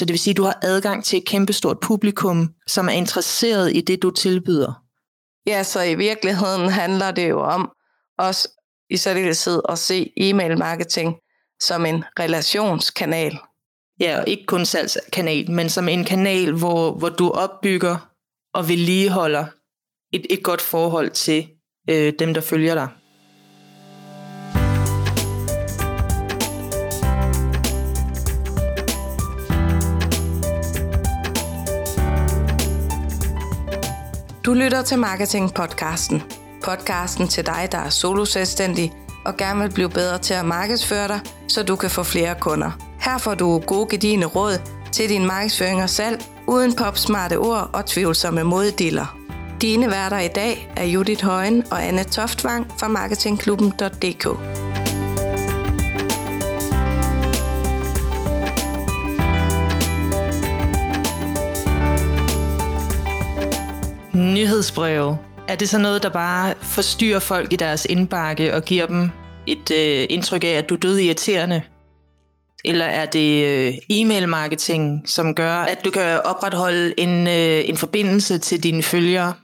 Så det vil sige, at du har adgang til et kæmpestort publikum, som er interesseret i det, du tilbyder. Ja, så i virkeligheden handler det jo om også i særdeleshed at se e-mail marketing som en relationskanal. Ja, og ikke kun salgskanal, men som en kanal, hvor, hvor du opbygger og vedligeholder et, et godt forhold til øh, dem, der følger dig. Du lytter til Marketing Podcasten. Podcasten til dig, der er solo selvstændig og gerne vil blive bedre til at markedsføre dig, så du kan få flere kunder. Her får du gode gedigende råd til din markedsføring og salg, uden popsmarte ord og tvivlsomme moddiller. Dine værter i dag er Judith Højen og Anne Toftvang fra marketingklubben.dk. Nyhedsbreve. Er det så noget, der bare forstyrrer folk i deres indbakke og giver dem et øh, indtryk af, at du er død irriterende? Eller er det øh, e-mail-marketing, som gør, at du kan opretholde en, øh, en forbindelse til dine følgere?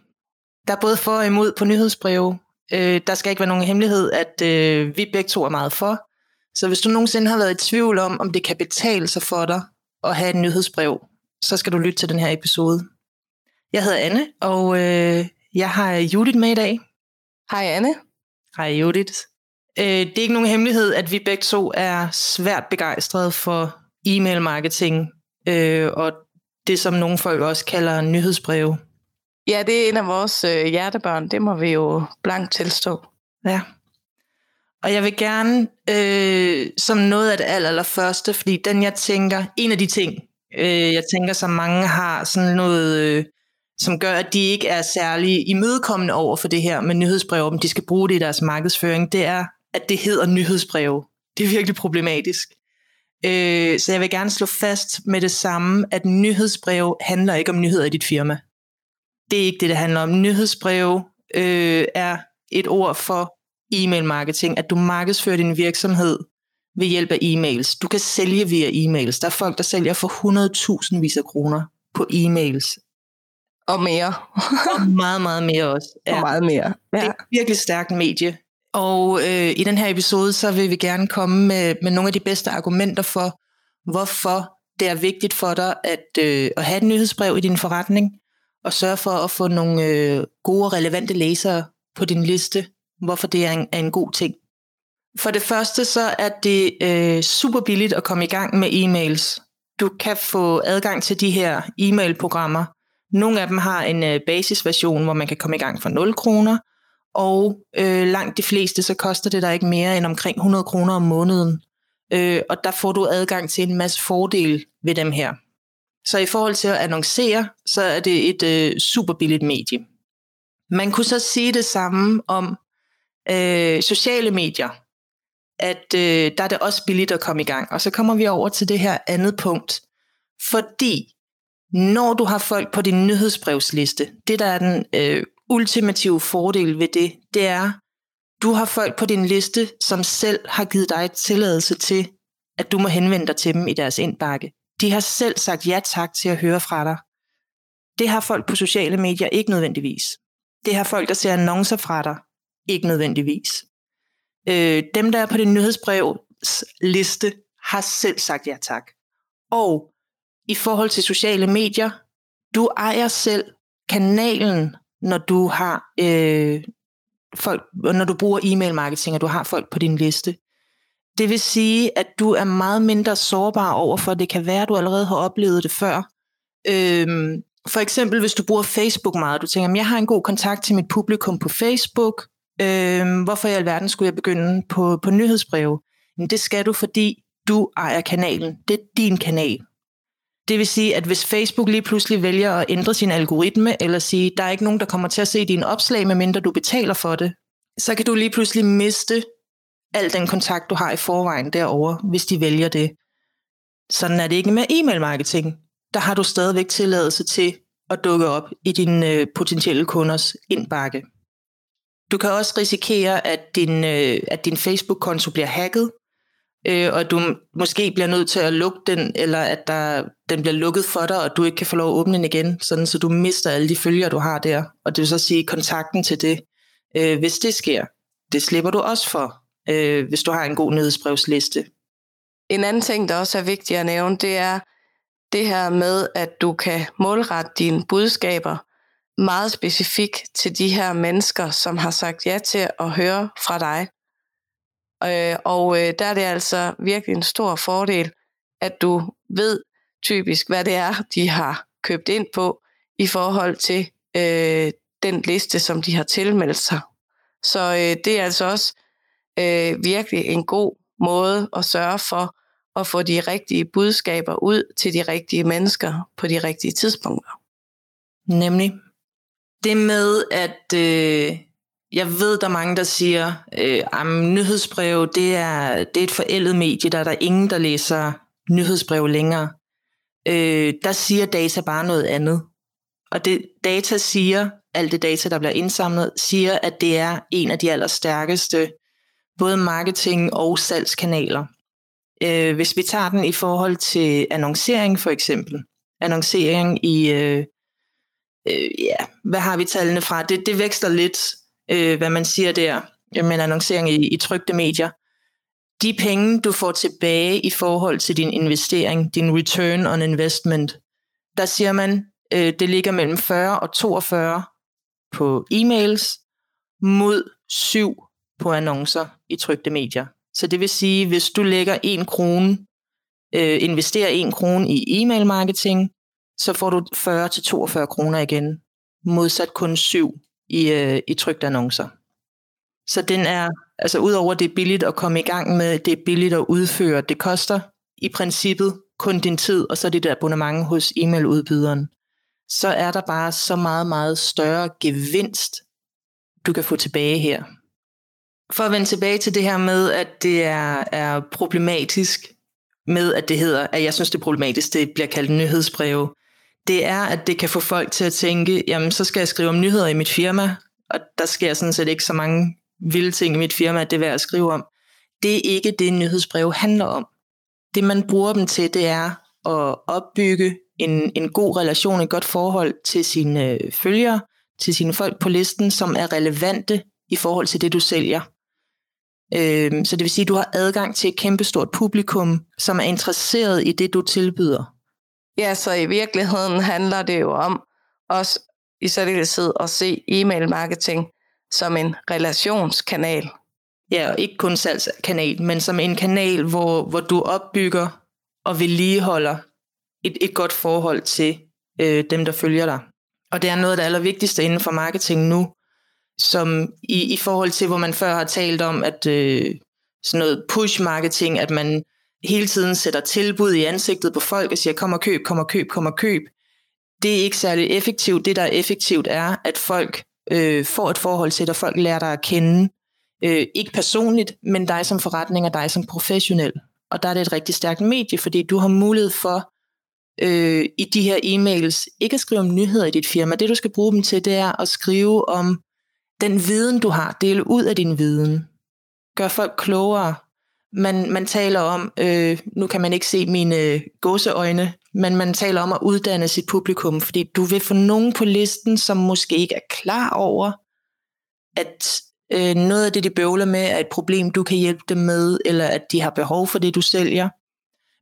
Der er både for og imod på nyhedsbreve. Øh, der skal ikke være nogen hemmelighed, at øh, vi begge to er meget for. Så hvis du nogensinde har været i tvivl om, om det kan betale sig for dig at have et nyhedsbrev, så skal du lytte til den her episode. Jeg hedder Anne, og øh, jeg har Judith med i dag. Hej Anne. Hej Judith. Øh, det er ikke nogen hemmelighed, at vi begge to er svært begejstrede for e-mail marketing, øh, og det som nogle folk også kalder nyhedsbreve. Ja, det er en af vores øh, hjertebørn, det må vi jo blankt tilstå. Ja. Og jeg vil gerne, øh, som noget af det aller, aller første, fordi den jeg tænker, en af de ting, øh, jeg tænker, som mange har sådan noget, øh, som gør, at de ikke er særlig imødekommende over for det her med nyhedsbrev, om de skal bruge det i deres markedsføring, det er, at det hedder nyhedsbreve. Det er virkelig problematisk. Øh, så jeg vil gerne slå fast med det samme, at nyhedsbreve handler ikke om nyheder i dit firma. Det er ikke det, det handler om. Nyhedsbreve øh, er et ord for e-mail marketing, at du markedsfører din virksomhed ved hjælp af e-mails. Du kan sælge via e-mails. Der er folk, der sælger for 100.000 vis af kroner på e-mails. Og mere. og meget, meget mere også. Ja. Og meget mere. Ja. Det er et virkelig stærkt medie. Og øh, i den her episode, så vil vi gerne komme med, med nogle af de bedste argumenter for, hvorfor det er vigtigt for dig at, øh, at have et nyhedsbrev i din forretning, og sørge for at få nogle øh, gode og relevante læsere på din liste, hvorfor det er en, er en god ting. For det første så er det øh, super billigt at komme i gang med e-mails. Du kan få adgang til de her e-mail-programmer. Nogle af dem har en øh, basisversion, hvor man kan komme i gang for 0 kroner, og øh, langt de fleste, så koster det der ikke mere end omkring 100 kroner om måneden. Øh, og der får du adgang til en masse fordele ved dem her. Så i forhold til at annoncere, så er det et øh, super billigt medie. Man kunne så sige det samme om øh, sociale medier, at øh, der er det også billigt at komme i gang. Og så kommer vi over til det her andet punkt. Fordi når du har folk på din nyhedsbrevsliste, det der er den øh, ultimative fordel ved det, det er, du har folk på din liste, som selv har givet dig tilladelse til, at du må henvende dig til dem i deres indbakke. De har selv sagt ja tak til at høre fra dig. Det har folk på sociale medier ikke nødvendigvis. Det har folk, der ser annoncer fra dig, ikke nødvendigvis. Øh, dem, der er på din nyhedsbrevs liste, har selv sagt ja tak. Og i forhold til sociale medier, du ejer selv kanalen, når du har øh, folk, når du bruger e-mail marketing, og du har folk på din liste. Det vil sige, at du er meget mindre sårbar over for, det kan være, at du allerede har oplevet det før. Øhm, for eksempel, hvis du bruger Facebook meget, du tænker, jeg har en god kontakt til mit publikum på Facebook, øhm, hvorfor i alverden skulle jeg begynde på, på nyhedsbreve? Men det skal du, fordi du ejer kanalen. Det er din kanal. Det vil sige, at hvis Facebook lige pludselig vælger at ændre sin algoritme, eller sige, der er ikke nogen, der kommer til at se dine opslag, medmindre du betaler for det, så kan du lige pludselig miste al den kontakt, du har i forvejen derovre, hvis de vælger det. Sådan er det ikke med e-mail marketing. Der har du stadigvæk tilladelse til at dukke op i dine øh, potentielle kunders indbakke. Du kan også risikere, at din, øh, at din Facebook-konto bliver hacket, øh, og du måske bliver nødt til at lukke den, eller at der, den bliver lukket for dig, og du ikke kan få lov at åbne den igen, sådan så du mister alle de følger, du har der. Og det vil så sige kontakten til det, øh, hvis det sker. Det slipper du også for, øh, hvis du har en god nyhedsbrevsliste. En anden ting, der også er vigtig at nævne, det er det her med, at du kan målrette dine budskaber meget specifikt til de her mennesker, som har sagt ja til at høre fra dig. Øh, og øh, der er det altså virkelig en stor fordel, at du ved typisk, hvad det er, de har købt ind på i forhold til øh, den liste, som de har tilmeldt sig. Så øh, det er altså også øh, virkelig en god måde at sørge for at få de rigtige budskaber ud til de rigtige mennesker på de rigtige tidspunkter. Nemlig det med, at øh, jeg ved, der er mange, der siger, øh, at nyhedsbrev, det er, det er et forældet medie, der er der ingen, der læser nyhedsbrev længere. Øh, der siger data bare noget andet. Og det data siger, alt det data, der bliver indsamlet, siger, at det er en af de allerstærkeste både marketing- og salgskanaler. Øh, hvis vi tager den i forhold til annoncering for eksempel, annoncering i, øh, øh, ja, hvad har vi tallene fra? Det, det vækster lidt, øh, hvad man siger der, men annoncering i, i trygte medier. De penge, du får tilbage i forhold til din investering, din return on investment, der siger man, øh, det ligger mellem 40 og 42 på e-mails mod 7 på annoncer i trygte medier. Så det vil sige, hvis du lægger en krone, øh, investerer en krone i e-mail marketing, så får du 40 til 42 kroner igen, modsat kun 7 i, øh, i trygt annoncer. Så den er, altså udover det er billigt at komme i gang med, det er billigt at udføre, det koster i princippet kun din tid, og så dit abonnement hos e-mailudbyderen, så er der bare så meget, meget større gevinst, du kan få tilbage her. For at vende tilbage til det her med, at det er, er problematisk med, at det hedder, at jeg synes, det er problematisk, det bliver kaldt nyhedsbreve, det er, at det kan få folk til at tænke, jamen så skal jeg skrive om nyheder i mit firma, og der sker sådan set ikke så mange vilde ting i mit firma, at det er værd at skrive om. Det er ikke det, nyhedsbrev handler om. Det man bruger dem til, det er at opbygge en, en god relation, et godt forhold til sine øh, følgere, til sine folk på listen, som er relevante i forhold til det, du sælger. Øh, så det vil sige, at du har adgang til et kæmpestort publikum, som er interesseret i det, du tilbyder. Ja, så i virkeligheden handler det jo om også i særdeleshed at se e-mail marketing som en relationskanal. Ja, og ikke kun salgskanal, men som en kanal, hvor, hvor du opbygger og vedligeholder et, et godt forhold til øh, dem, der følger dig. Og det er noget af det allervigtigste inden for marketing nu, som i, i forhold til, hvor man før har talt om, at øh, sådan noget push-marketing, at man hele tiden sætter tilbud i ansigtet på folk og siger, kom og køb, kom og køb, kom og køb. Det er ikke særlig effektivt. Det, der er effektivt, er, at folk øh, får et forhold til dig, folk lærer dig at kende. Øh, ikke personligt, men dig som forretning og dig som professionel. Og der er det et rigtig stærkt medie, fordi du har mulighed for øh, i de her e-mails ikke at skrive om nyheder i dit firma. Det du skal bruge dem til, det er at skrive om den viden, du har. Dele ud af din viden. Gør folk klogere. Man, man taler om, øh, nu kan man ikke se mine øh, gåseøjne, men man taler om at uddanne sit publikum, fordi du vil få nogen på listen, som måske ikke er klar over, at øh, noget af det, de bøvler med, er et problem, du kan hjælpe dem med, eller at de har behov for det, du sælger.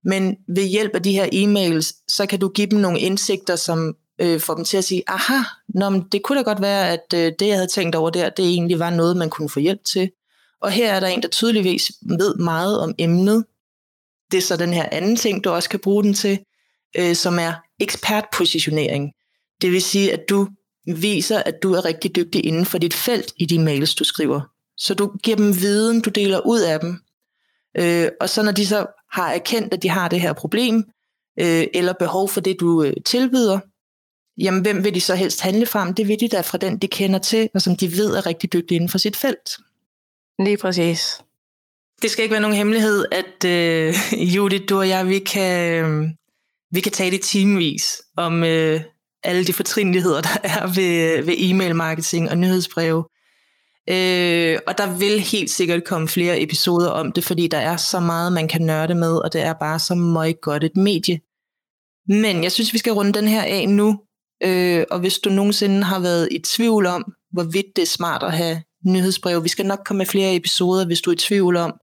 Men ved hjælp af de her e-mails, så kan du give dem nogle indsigter, som øh, får dem til at sige, aha, nå, men det kunne da godt være, at øh, det, jeg havde tænkt over der, det egentlig var noget, man kunne få hjælp til. Og her er der en, der tydeligvis ved meget om emnet. Det er så den her anden ting, du også kan bruge den til, øh, som er ekspertpositionering. Det vil sige, at du viser, at du er rigtig dygtig inden for dit felt i de mails, du skriver. Så du giver dem viden, du deler ud af dem. Øh, og så når de så har erkendt, at de har det her problem, øh, eller behov for det, du øh, tilbyder, jamen hvem vil de så helst handle frem? Det vil de da fra den, de kender til, og som de ved er rigtig dygtig inden for sit felt. Lige præcis. Det skal ikke være nogen hemmelighed, at øh, Judith, du og jeg, vi kan, øh, vi kan tale i timevis om øh, alle de fortrinligheder, der er ved, ved e-mail marketing og nyhedsbreve. Øh, og der vil helt sikkert komme flere episoder om det, fordi der er så meget, man kan nørde med, og det er bare så meget godt et medie. Men jeg synes, vi skal runde den her af nu, øh, og hvis du nogensinde har været i tvivl om, hvorvidt det er smart at have nyhedsbrev, vi skal nok komme med flere episoder, hvis du er i tvivl om,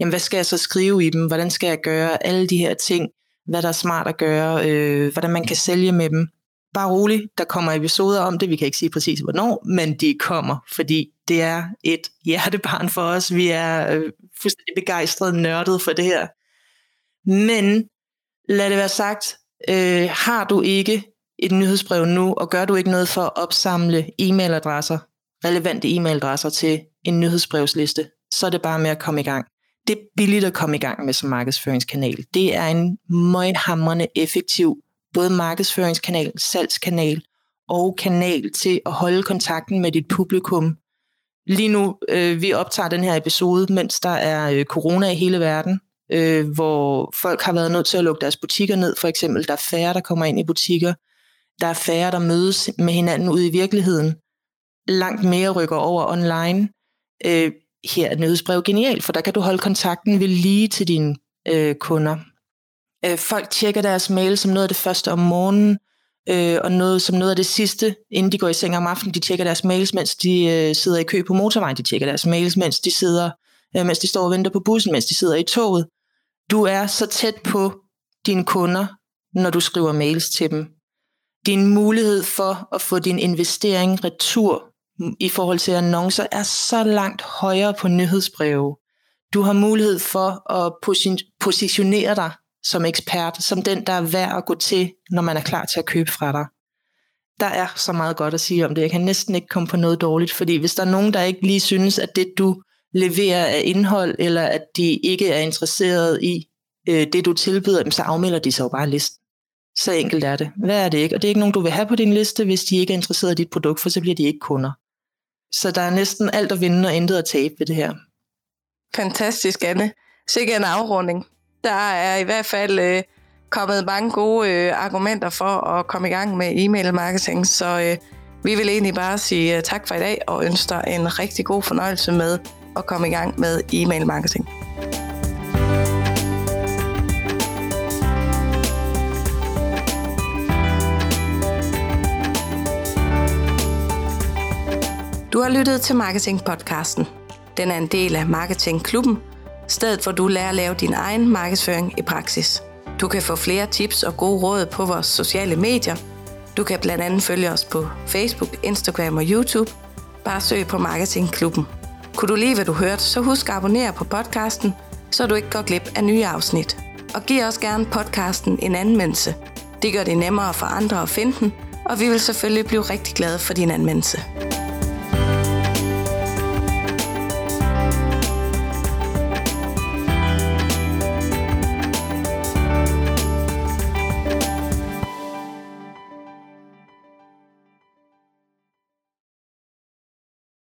jamen hvad skal jeg så skrive i dem, hvordan skal jeg gøre alle de her ting, hvad der er smart at gøre, øh, hvordan man kan sælge med dem. Bare rolig, der kommer episoder om det, vi kan ikke sige præcis hvornår, men de kommer, fordi det er et hjertebarn for os. Vi er øh, fuldstændig begejstrede nørdet for det her. Men lad det være sagt, øh, har du ikke et nyhedsbrev nu, og gør du ikke noget for at opsamle e-mailadresser, relevante e-mailadresser til en nyhedsbrevsliste, så er det bare med at komme i gang. Det er billigt at komme i gang med som markedsføringskanal. Det er en møghamrende effektiv både markedsføringskanal, salgskanal og kanal til at holde kontakten med dit publikum. Lige nu, øh, vi optager den her episode, mens der er øh, corona i hele verden, øh, hvor folk har været nødt til at lukke deres butikker ned, for eksempel. Der er færre, der kommer ind i butikker. Der er færre, der mødes med hinanden ude i virkeligheden. Langt mere rykker over online. Øh, her er nyhedsbrev genialt, for der kan du holde kontakten ved lige til dine øh, kunder. Øh, folk tjekker deres mail som noget af det første om morgenen, øh, og noget som noget af det sidste, inden de går i seng om aftenen. De tjekker deres mails, mens de øh, sidder i kø på motorvejen. De tjekker deres mails, mens de sidder, øh, mens de står og venter på bussen, mens de sidder i toget. Du er så tæt på dine kunder, når du skriver mails til dem. Din mulighed for at få din investering retur i forhold til annoncer er så langt højere på nyhedsbreve. Du har mulighed for at positionere dig som ekspert, som den, der er værd at gå til, når man er klar til at købe fra dig. Der er så meget godt at sige om det. Jeg kan næsten ikke komme på noget dårligt, fordi hvis der er nogen, der ikke lige synes, at det du leverer af indhold, eller at de ikke er interesseret i øh, det, du tilbyder, så afmelder de sig jo bare listen. Så enkelt er det. Hvad er det ikke? Og det er ikke nogen, du vil have på din liste, hvis de ikke er interesseret i dit produkt, for så bliver de ikke kunder. Så der er næsten alt at vinde og intet at tabe ved det her. Fantastisk, Anne. Sikke en afrunding. Der er i hvert fald øh, kommet mange gode øh, argumenter for at komme i gang med e-mail marketing, så øh, vi vil egentlig bare sige øh, tak for i dag og ønsker en rigtig god fornøjelse med at komme i gang med e-mail marketing. Du har lyttet til Marketing Podcasten. Den er en del af Marketing Klubben, stedet hvor du lærer at lave din egen markedsføring i praksis. Du kan få flere tips og gode råd på vores sociale medier. Du kan blandt andet følge os på Facebook, Instagram og YouTube. Bare søg på Marketing Klubben. Kunne du lide, hvad du hørte, så husk at abonnere på podcasten, så du ikke går glip af nye afsnit. Og giv også gerne podcasten en anmeldelse. Det gør det nemmere for andre at finde den, og vi vil selvfølgelig blive rigtig glade for din anmeldelse.